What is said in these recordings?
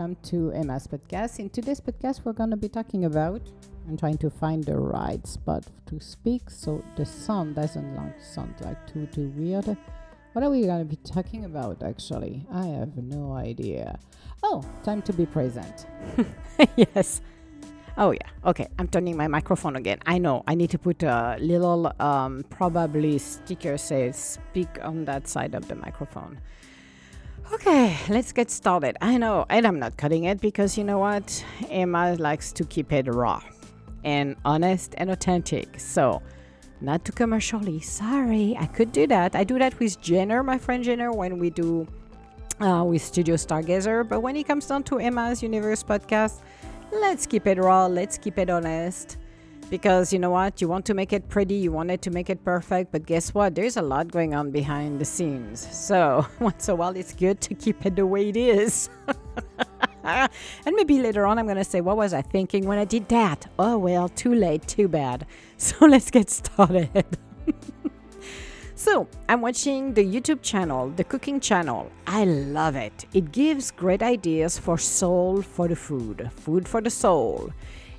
welcome to Emma's podcast. In today's podcast, we're going to be talking about and trying to find the right spot to speak so the sound doesn't sound like too too weird. What are we going to be talking about actually? I have no idea. Oh, time to be present. yes. Oh yeah. Okay. I'm turning my microphone again. I know. I need to put a little um, probably sticker says speak on that side of the microphone. Okay, let's get started. I know, and I'm not cutting it because you know what? Emma likes to keep it raw and honest and authentic. So, not too commercially. Sorry, I could do that. I do that with Jenner, my friend Jenner, when we do uh, with Studio Stargazer. But when it comes down to Emma's Universe podcast, let's keep it raw. Let's keep it honest because you know what? You want to make it pretty you wanted to make it perfect but guess what? There's a lot going on behind the scenes. So once in a while it's good to keep it the way it is. And maybe later on i'm going to say what was i thinking when i did that? Oh well too late too bad. So let's get started. So, I'm watching the YouTube channel, the cooking channel. I love it. It gives great ideas for soul for the food, food for the soul.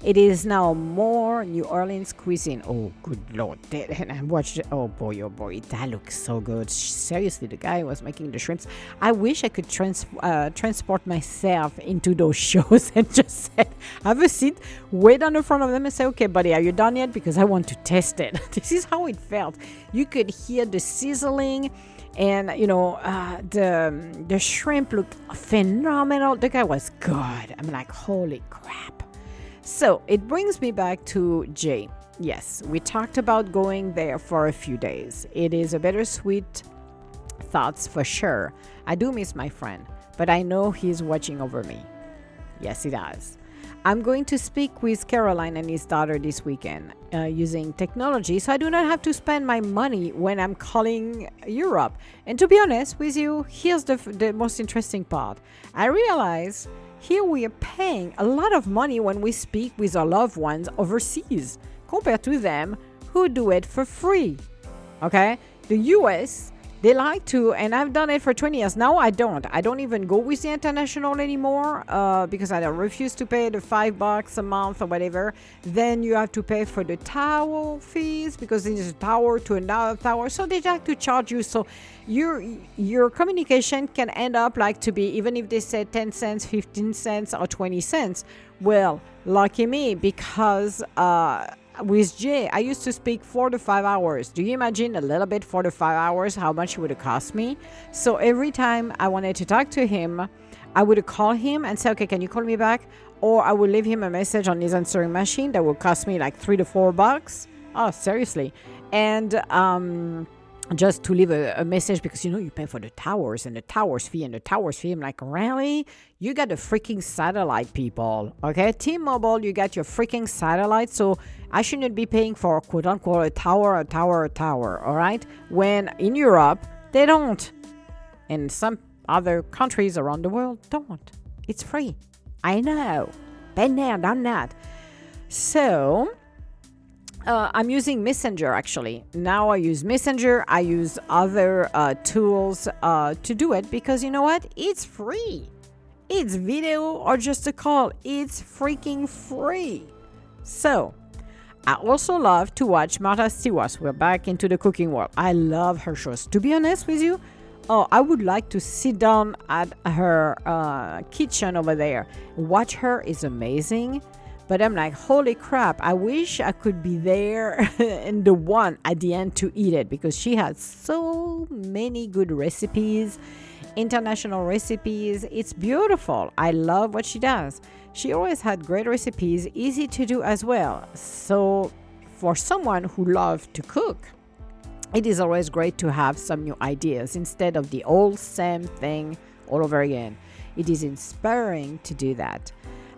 It is now more New Orleans cuisine. Oh, good lord. And I watched. Oh boy, oh boy. That looks so good. Seriously, the guy was making the shrimps. I wish I could trans- uh, transport myself into those shows and just say, have a seat, wait on the front of them and say, okay, buddy, are you done yet? Because I want to test it. this is how it felt. You could hear the sizzling and you know uh, the the shrimp looked phenomenal the guy was good i'm like holy crap so it brings me back to Jay. Yes, we talked about going there for a few days. It is a bittersweet thoughts for sure. I do miss my friend, but I know he's watching over me. Yes, he does. I'm going to speak with Caroline and his daughter this weekend uh, using technology, so I do not have to spend my money when I'm calling Europe. And to be honest with you, here's the, the most interesting part. I realize here we are paying a lot of money when we speak with our loved ones overseas compared to them who do it for free. Okay? The US they like to, and I've done it for 20 years. Now I don't. I don't even go with the international anymore uh, because I refuse to pay the five bucks a month or whatever. Then you have to pay for the tower fees because it's a tower to another tower. So they like to charge you. So your your communication can end up like to be even if they say 10 cents, 15 cents, or 20 cents. Well, lucky me because. Uh, with Jay, I used to speak four to five hours. Do you imagine a little bit four to five hours how much it would cost me? So every time I wanted to talk to him, I would call him and say, okay, can you call me back? Or I would leave him a message on his answering machine that would cost me like three to four bucks. Oh, seriously. And um, just to leave a, a, message because you know you pay for the towers and the towers fee and the towers fee. I'm like, really? You got the freaking satellite, people. Okay, T-Mobile, you got your freaking satellite, so I shouldn't be paying for quote unquote a tower, a tower, a tower. All right, when in Europe they don't, and some other countries around the world don't. It's free. I know. Been there, done that. So uh, I'm using Messenger actually. Now I use Messenger. I use other uh, tools uh, to do it because you know what? It's free. It's video or just a call. It's freaking free. So, I also love to watch Martha Stewart. We're back into the cooking world. I love her shows. To be honest with you, oh, I would like to sit down at her uh, kitchen over there. Watch her is amazing. But I'm like, holy crap, I wish I could be there in the one at the end to eat it because she has so many good recipes, international recipes. It's beautiful. I love what she does. She always had great recipes, easy to do as well. So, for someone who loves to cook, it is always great to have some new ideas instead of the old same thing all over again. It is inspiring to do that.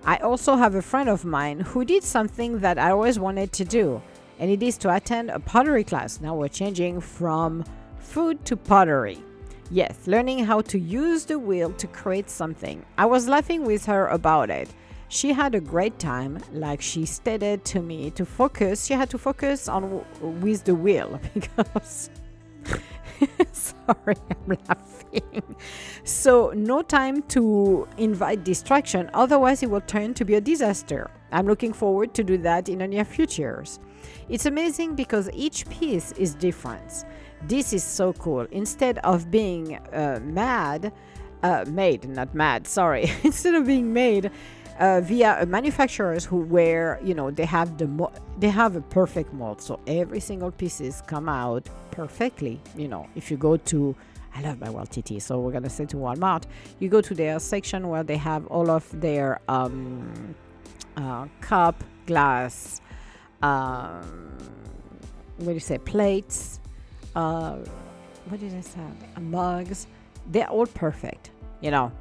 I also have a friend of mine who did something that I always wanted to do, and it is to attend a pottery class. Now we're changing from food to pottery. Yes, learning how to use the wheel to create something. I was laughing with her about it she had a great time. Like she stated to me to focus, she had to focus on with the wheel because. Sorry, I'm laughing. So, no time to invite distraction, otherwise, it will turn to be a disaster. I'm looking forward to do that in the near futures. It's amazing because each piece is different. This is so cool. Instead of being uh, mad, uh, made, not mad, sorry, instead of being made, uh, via manufacturers who where you know they have the mo- they have a perfect mold. So every single pieces come out perfectly you know. If you go to I love my World TT so we're gonna say to Walmart you go to their section where they have all of their um, uh, cup glass um, what do you say plates uh, what did I say? Uh, mugs. They're all perfect you know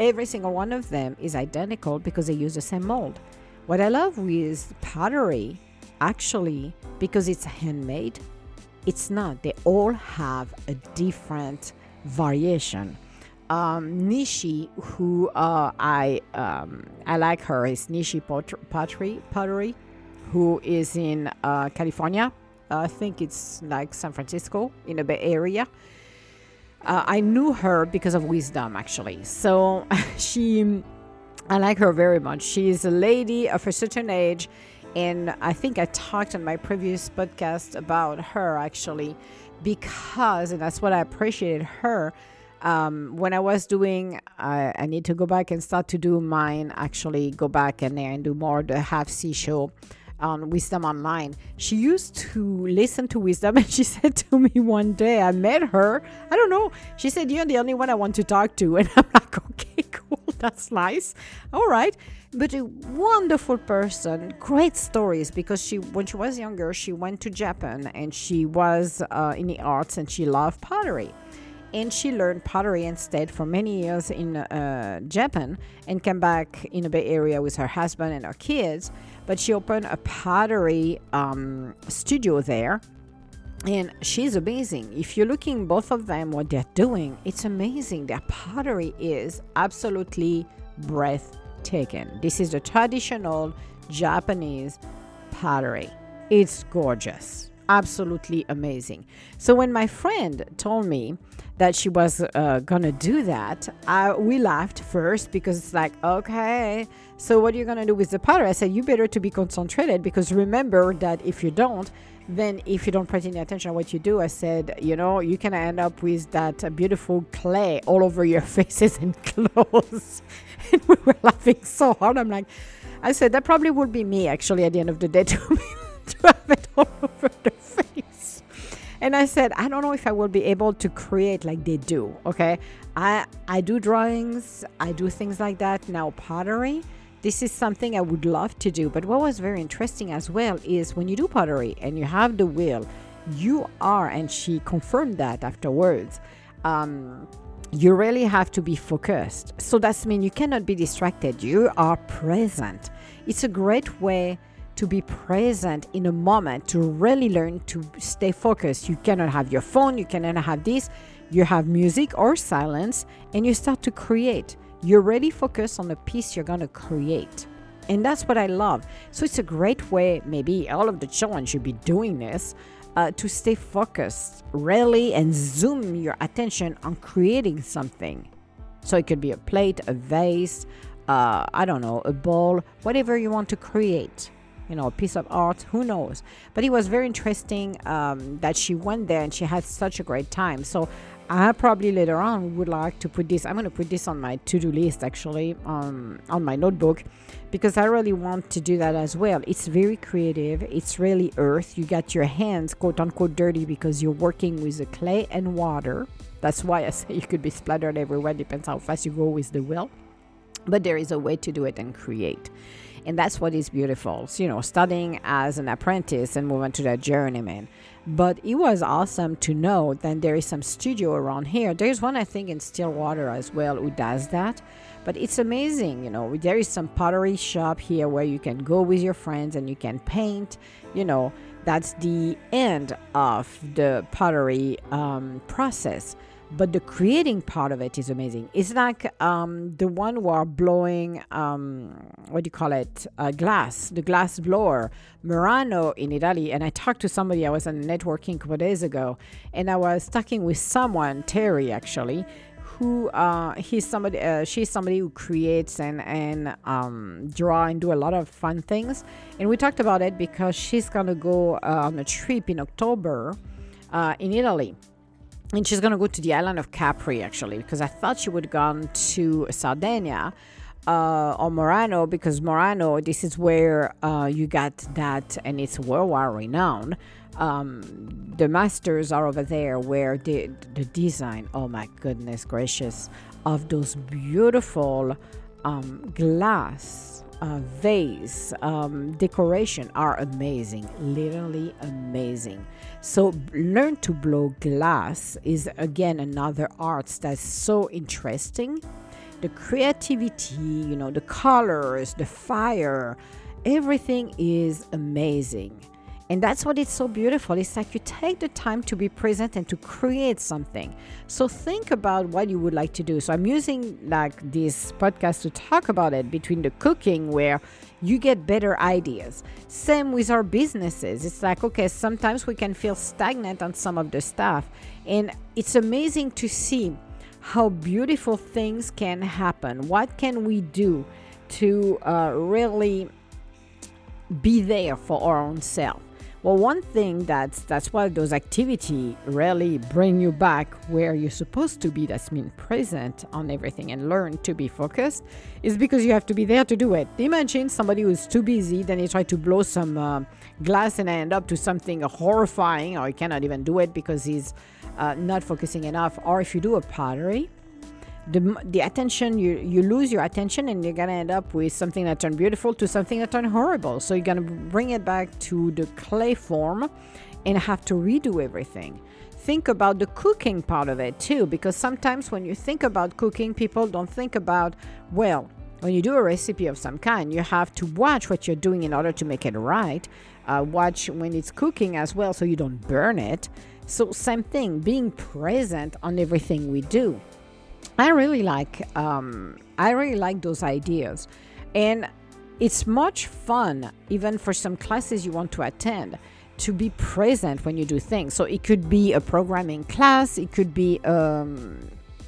every single one of them is identical because they use the same mold. What I love with pottery, actually, because it's handmade, it's not. They all have a different variation. Um, Nishi, who uh, I um, I like her, is Nishi Pottery, Pottery, who is in uh, California. I think it's like San Francisco in the Bay Area. Uh, I knew her because of wisdom, actually. So she, I like her very much. She's a lady of a certain age, and I think I talked on my previous podcast about her actually, because, and that's what I appreciated her. Um, when I was doing, I need to go back and start to do mine. Actually, go back and and do more the half C show on Wisdom Online. She used to listen to Wisdom, and she said to me one day, I met her. I don't know. She said, You're the only one I want to talk to. And I'm like, Okay, cool. That's nice. All right. But a wonderful person, great stories because she, when she was younger, she went to Japan and she was uh, in the arts and she loved pottery and she learned pottery stayed for many years in uh, Japan and came back in the Bay Area with her husband and her kids. But she opened a pottery um, studio there, and she's amazing. If you're looking both of them, what they're doing, it's amazing. Their pottery is absolutely breathtaking. This is the traditional Japanese pottery. It's gorgeous, absolutely amazing. So when my friend told me that she was uh, gonna do that, I, we laughed first because it's like, okay, so what are you gonna do with the powder? I said, you better to be concentrated because remember that if you don't, then if you don't pay any attention to what you do, I said, you know, you can end up with that beautiful clay all over your faces and clothes. and we were laughing so hard. I'm like, I said that probably would be me actually at the end of the day to, to have it all over the face. And I said, I don't know if I will be able to create like they do. Okay. I I do drawings, I do things like that. Now pottery, this is something I would love to do. But what was very interesting as well is when you do pottery and you have the wheel, you are, and she confirmed that afterwards. Um, you really have to be focused. So that's mean you cannot be distracted. You are present. It's a great way to be present in a moment to really learn to stay focused. You cannot have your phone, you cannot have this. You have music or silence, and you start to create. You're really focused on the piece you're going to create. And that's what I love. So it's a great way, maybe all of the children should be doing this, uh, to stay focused, really, and zoom your attention on creating something. So it could be a plate, a vase, uh, I don't know, a bowl, whatever you want to create you know, a piece of art, who knows? But it was very interesting um, that she went there and she had such a great time. So I probably later on would like to put this. I'm going to put this on my to-do list actually um, on my notebook because I really want to do that as well. It's very creative. It's really earth. You got your hands quote unquote dirty because you're working with the clay and water. That's why I say you could be splattered everywhere. Depends how fast you go with the wheel. But there is a way to do it and create. And that's what is beautiful. So, you know, studying as an apprentice and moving to that journeyman. But it was awesome to know that there is some studio around here. There's one, I think, in Stillwater as well who does that. But it's amazing, you know. There is some pottery shop here where you can go with your friends and you can paint. You know, that's the end of the pottery um, process. But the creating part of it is amazing. It's like um, the one who are blowing, um, what do you call it, uh, glass, the glass blower, Murano in Italy. And I talked to somebody, I was on networking a couple days ago, and I was talking with someone, Terry actually, who uh, he's somebody, uh, she's somebody who creates and, and um, draw and do a lot of fun things. And we talked about it because she's going to go uh, on a trip in October uh, in Italy and she's gonna go to the island of Capri actually because I thought she would have gone to Sardinia uh, or Murano because Murano this is where uh, you got that and it's worldwide renowned. Um, the masters are over there where the the design oh my goodness gracious of those beautiful um, glass uh, vase um, decoration are amazing literally amazing so learn to blow glass is again another art that's so interesting. The creativity, you know, the colors, the fire, everything is amazing. And that's what it's so beautiful. It's like you take the time to be present and to create something. So think about what you would like to do. So I'm using like this podcast to talk about it between the cooking where you get better ideas. Same with our businesses. It's like, okay, sometimes we can feel stagnant on some of the stuff. And it's amazing to see how beautiful things can happen. What can we do to uh, really be there for our own self? Well, one thing that's that's why those activity really bring you back where you're supposed to be. That's mean present on everything and learn to be focused, is because you have to be there to do it. Imagine somebody who's too busy, then you try to blow some uh, glass and end up to something horrifying, or he cannot even do it because he's uh, not focusing enough. Or if you do a pottery, the, the attention you you lose your attention and you're gonna end up with something that turned beautiful to something that turned horrible. So you're gonna bring it back to the clay form and have to redo everything. Think about the cooking part of it too because sometimes when you think about cooking people don't think about well when you do a recipe of some kind you have to watch what you're doing in order to make it right. Uh, watch when it's cooking as well so you don't burn it. So same thing being present on everything we do I really like um, I really like those ideas, and it's much fun even for some classes you want to attend to be present when you do things. So it could be a programming class, it could be um,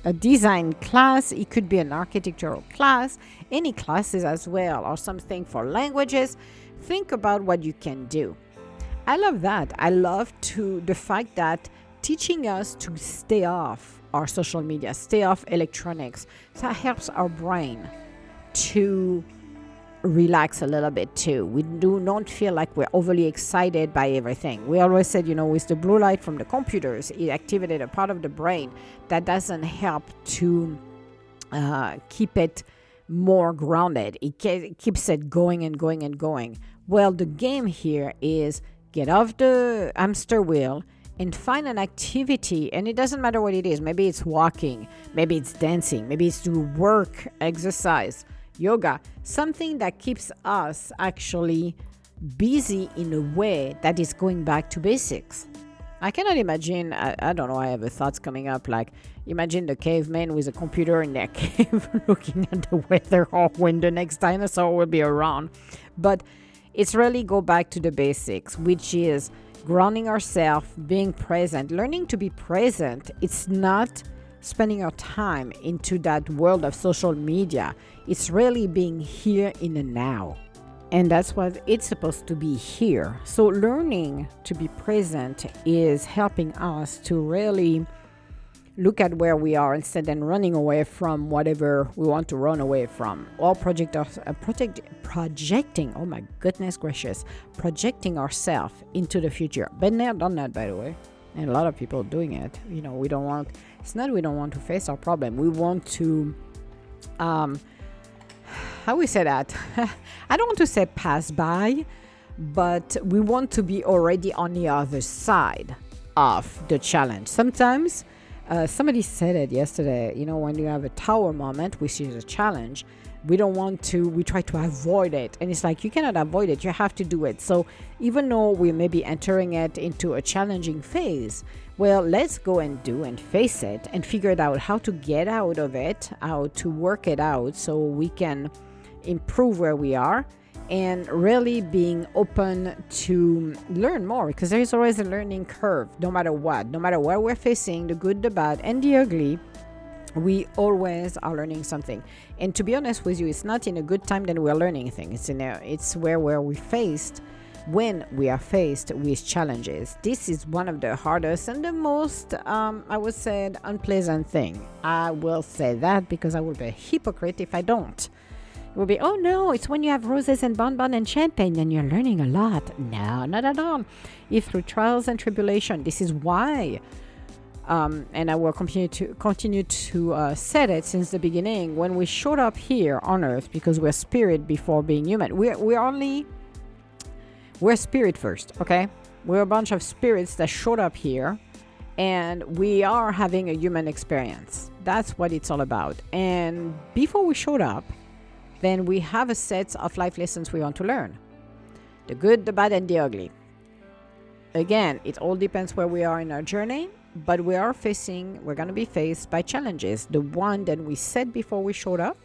a design class, it could be an architectural class, any classes as well, or something for languages. Think about what you can do. I love that. I love to the fact that teaching us to stay off our social media, stay off electronics. That helps our brain to relax a little bit too. We do not feel like we're overly excited by everything. We always said, you know, with the blue light from the computers, it activated a part of the brain that doesn't help to uh, keep it more grounded. It, ke- it keeps it going and going and going. Well, the game here is get off the hamster wheel and find an activity and it doesn't matter what it is. Maybe it's walking maybe it's dancing maybe it's do work exercise yoga something that keeps us actually busy in a way that is going back to basics. I cannot imagine i, I don't know i have thoughts coming up like imagine the caveman with a computer in their cave looking at the weather or when the next dinosaur will be around. But it's really go back to the basics which is grounding ourselves, being present, learning to be present. It's not spending our time into that world of social media. It's really being here in the now. And that's what it's supposed to be here. So, learning to be present is helping us to really look at where we are instead of running away from whatever we want to run away from. Or project uh, project projecting oh my goodness gracious projecting ourselves into the future. Been there done that by the way. And a lot of people doing it. You know we don't want it's not we don't want to face our problem. We want to um how we say that? I don't want to say pass by but we want to be already on the other side of the challenge. Sometimes uh, somebody said it yesterday. You know, when you have a tower moment, which is a challenge, we don't want to we try to avoid it and it's like you cannot avoid it you have to do it so even though we may be entering it into a challenging phase well let's go and do and face it and figure it out how to get out of it how to work it out so we can improve where we are and really being open to learn more because there's always a learning curve no matter what. No matter what we're facing the good the bad and the ugly we always are learning something. And to be honest with you it's not in a good time that we're learning things it's in it's where where we faced when we are faced with challenges. This is one of the hardest and the most um, i would say unpleasant thing. I will say that because i will be a hypocrite if i don't it will be oh no it's when you have roses and bonbon and champagne and you're learning a lot no not at all if through trials and tribulation this is why um, and I will continue to continue to uh, set it since the beginning. When we showed up here on Earth, because we're spirit before being human, we're we're only we're spirit first, okay? We're a bunch of spirits that showed up here, and we are having a human experience. That's what it's all about. And before we showed up, then we have a set of life lessons we want to learn: the good, the bad, and the ugly. Again, it all depends where we are in our journey but we are facing we're going to be faced by challenges the one that we said before we showed up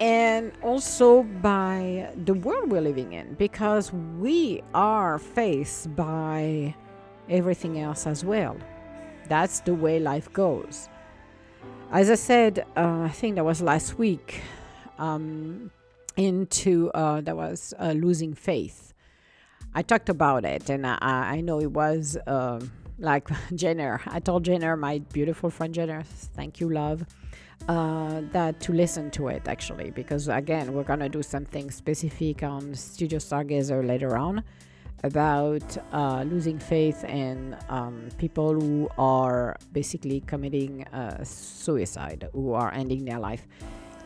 and also by the world we're living in because we are faced by everything else as well. That's the way life goes. As i said uh, i think that was last week um, into uh, that was uh, losing faith i talked about it and i, I know it was um, like Jenner. I told Jenner, my beautiful friend Jenner, thank you, love, uh, that to listen to it actually, because again, we're gonna do something specific on Studio Stargazer later on about uh, losing faith and um, people who are basically committing uh, suicide, who are ending their life.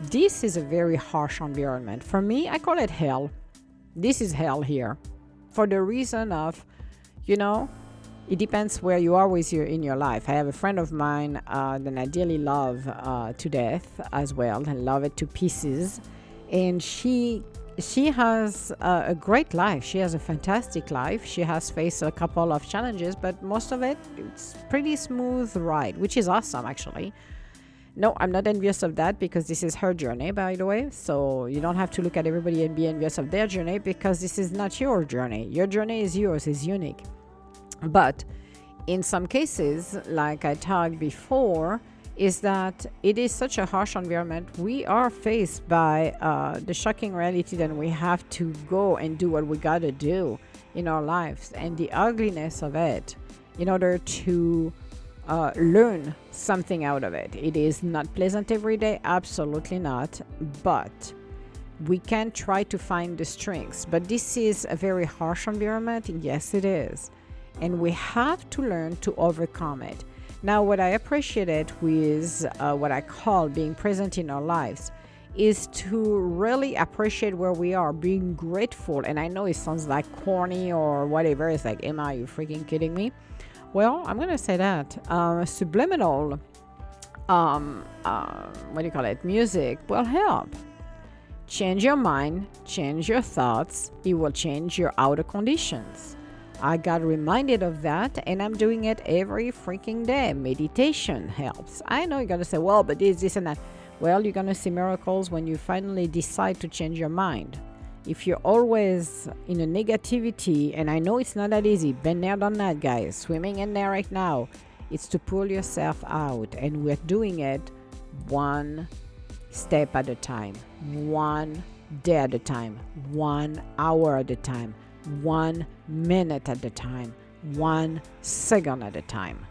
This is a very harsh environment. For me, I call it hell. This is hell here. For the reason of, you know, it depends where you are with your in your life. I have a friend of mine uh, that I dearly love uh, to death as well, and love it to pieces. And she she has uh, a great life. She has a fantastic life. She has faced a couple of challenges, but most of it it's pretty smooth ride, which is awesome actually. No, I'm not envious of that because this is her journey, by the way. So you don't have to look at everybody and be envious of their journey because this is not your journey. Your journey is yours, is unique. But in some cases, like I talked before, is that it is such a harsh environment. We are faced by uh, the shocking reality that we have to go and do what we gotta do in our lives and the ugliness of it in order to uh, learn something out of it. It is not pleasant every day, absolutely not, but we can try to find the strengths. But this is a very harsh environment, yes, it is and we have to learn to overcome it. Now, what I appreciated with uh, what I call being present in our lives is to really appreciate where we are, being grateful. And I know it sounds like corny or whatever. It's like, Emma, I you freaking kidding me? Well, I'm gonna say that um, subliminal, um, uh, what do you call it? Music will help. Change your mind, change your thoughts. It will change your outer conditions. I got reminded of that and I'm doing it every freaking day. Meditation helps. I know you're going to say, well, but this, this, and that. Well, you're going to see miracles when you finally decide to change your mind. If you're always in a negativity, and I know it's not that easy, been there, done that, guys, swimming in there right now, it's to pull yourself out. And we're doing it one step at a time, one day at a time, one hour at a time one minute at a time, one second at a time.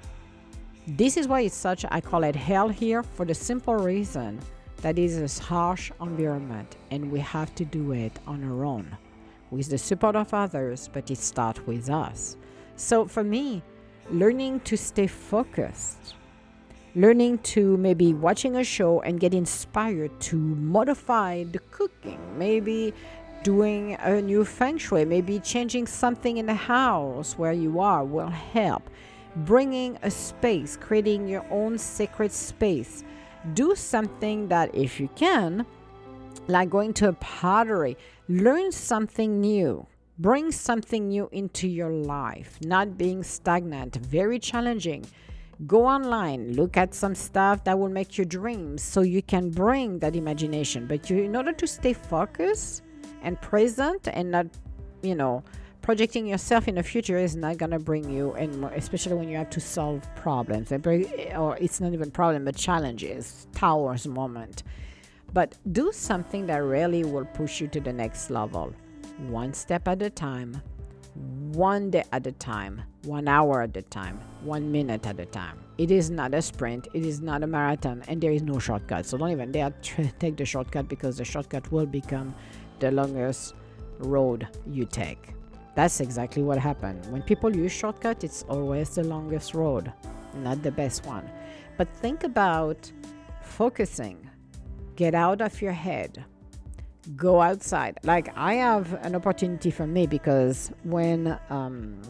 This is why it's such, I call it hell here, for the simple reason that is a harsh environment and we have to do it on our own with the support of others, but it starts with us. So for me, learning to stay focused, learning to maybe watching a show and get inspired to modify the cooking, maybe doing a new feng shui, maybe changing something in the house where you are will help. Bringing a space, creating your own sacred space. Do something that, if you can, like going to a pottery. Learn something new. Bring something new into your life, not being stagnant, very challenging. Go online, look at some stuff that will make your dreams so you can bring that imagination. But you, in order to stay focused and present and not, you know, projecting yourself in the future is not going to bring you and especially when you have to solve problems. Or it's not even problem but challenges towers moment. But do something that really will push you to the next level. One step at a time one day at a time one hour at a time one minute at a time. It is not a sprint it is not a marathon and there is no shortcut. So don't even dare take the shortcut because the shortcut will become the longest road you take that's exactly what happened. When people use shortcut, it's always the longest road, not the best one. But think about focusing. Get out of your head. Go outside. Like I have an opportunity for me because when um,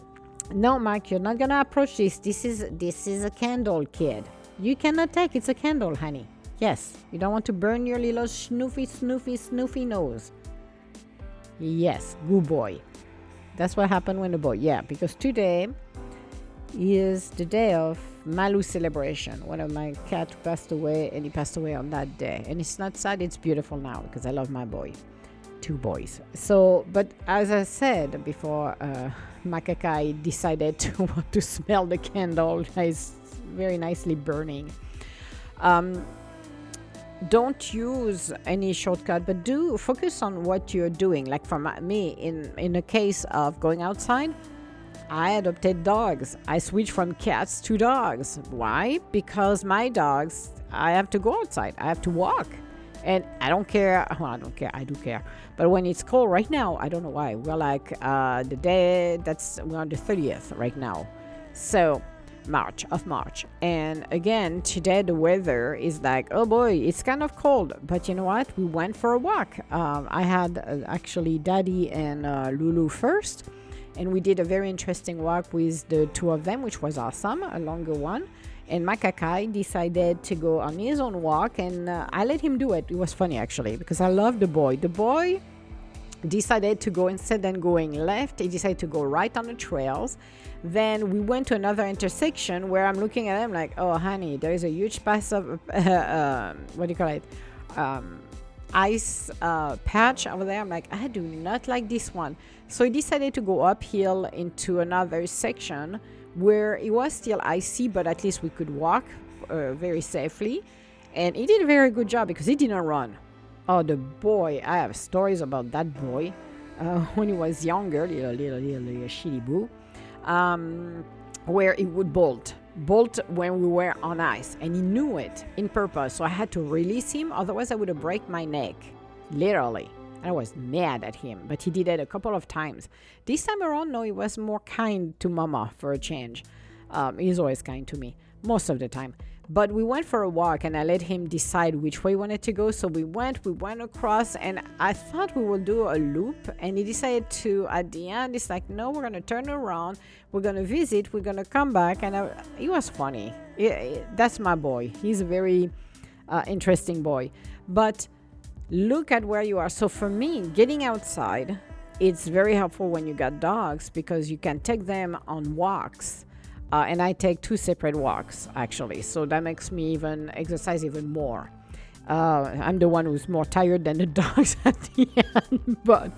no, Mike, you're not gonna approach this. This is this is a candle, kid. You cannot take. It's a candle, honey. Yes, you don't want to burn your little snoofy, snoofy, snoofy nose. Yes, good boy. That's what happened when the boy. Yeah, because today is the day of Malu celebration. One of my cat passed away, and he passed away on that day. And it's not sad; it's beautiful now because I love my boy, two boys. So, but as I said before, uh, Makakai decided to want to smell the candle. It's very nicely burning. Um, don't use any shortcut but do focus on what you're doing. Like for me in in a case of going outside i adopted dogs. I switched from cats to dogs. Why? Because my dogs i have to go outside. I have to walk. And i don't care. Well i don't care. I do care. But when it's cold right now i don't know why. We're like uh, the day that's we're on the 30th right now. So March of March. And again, today the weather is like, oh boy, it's kind of cold. But you know what? We went for a walk. Um, I had uh, actually Daddy and uh, Lulu first, and we did a very interesting walk with the two of them, which was awesome, a longer one. And Makakai decided to go on his own walk, and uh, I let him do it. It was funny actually because I love the boy. The boy decided to go instead than going left, he decided to go right on the trails then we went to another intersection where I'm looking at them like, oh, honey, there is a huge pass of, uh, what do you call it? Um, ice uh, patch over there. I'm like, I do not like this one. So he decided to go uphill into another section where it was still icy, but at least we could walk uh, very safely. And he did a very good job because he didn't run. Oh, the boy! I have stories about that boy uh, when he was younger, little little little, little shitty boo um, where he would bolt bolt when we were on ice and he knew it in purpose so i had to release him otherwise i would have break my neck literally. I was mad at him but he did it a couple of times. This time around no he was more kind to mama for a change. Um, he's always kind to me most of the time but we went for a walk and I let him decide which way he wanted to go. So we went, we went across, and I thought we would do a loop. And he decided to, at the end, it's like, no, we're going to turn around, we're going to visit, we're going to come back. And I, he was funny. that's my boy. He's a very uh, interesting boy. But look at where you are. So for me, getting outside, it's very helpful when you got dogs because you can take them on walks uh, and I take two separate walks actually, so that makes me even exercise even more. Uh, I'm the one who's more tired than the dogs at the end, but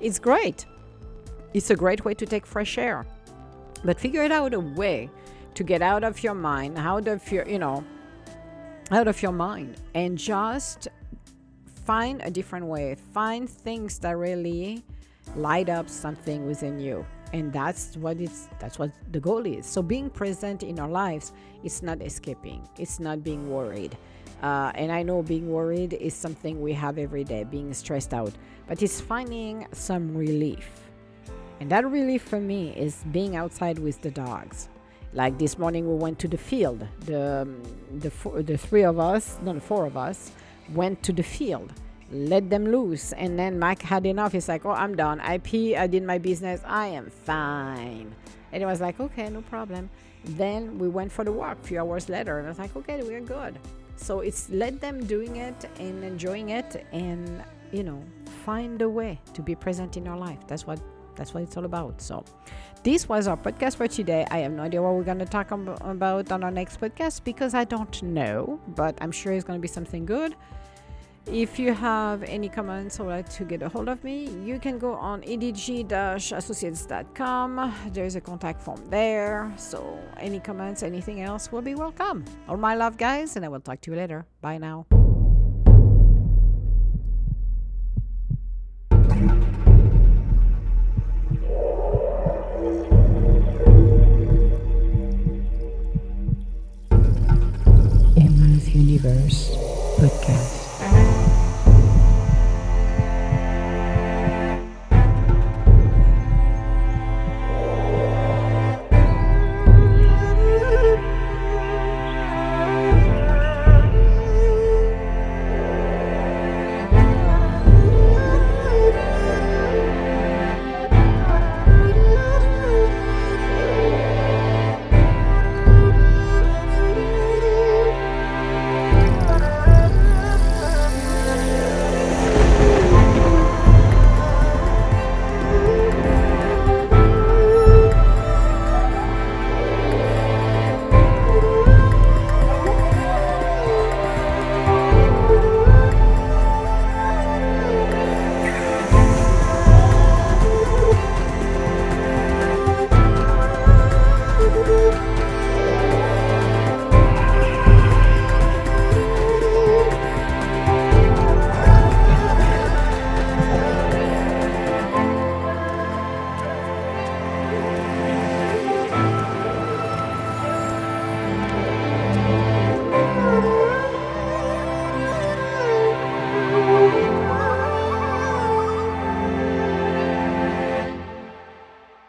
it's great. It's a great way to take fresh air. But figure it out a way to get out of your mind, out of your, you know, out of your mind, and just find a different way. Find things that really light up something within you and that's what it's that's what the goal is. So being present in our lives it's not escaping. It's not being worried. Uh, and i know being worried is something we have every day being stressed out. But it's finding some relief. And that relief for me is being outside with the dogs. Like this morning we went to the field. The the, four, the three of us no the four of us went to the field let them loose. And then Mike had enough. He's like, oh, I'm done. I pee. I did my business. I am fine. And it was like, okay, no problem. Then we went for the walk a few hours later. And I was like, okay, we're good. So it's let them doing it and enjoying it. And you know, find a way to be present in your life. That's what that's what it's all about. So, this was our podcast for today. I have no idea what we're going to talk about on our next podcast because I don't know, but I'm sure it's going to be something good. If you have any comments or like to get a hold of me, you can go on edg-associates.com. There's a contact form there. So any comments, anything else will be welcome. All my love, guys, and I will talk to you later. Bye now.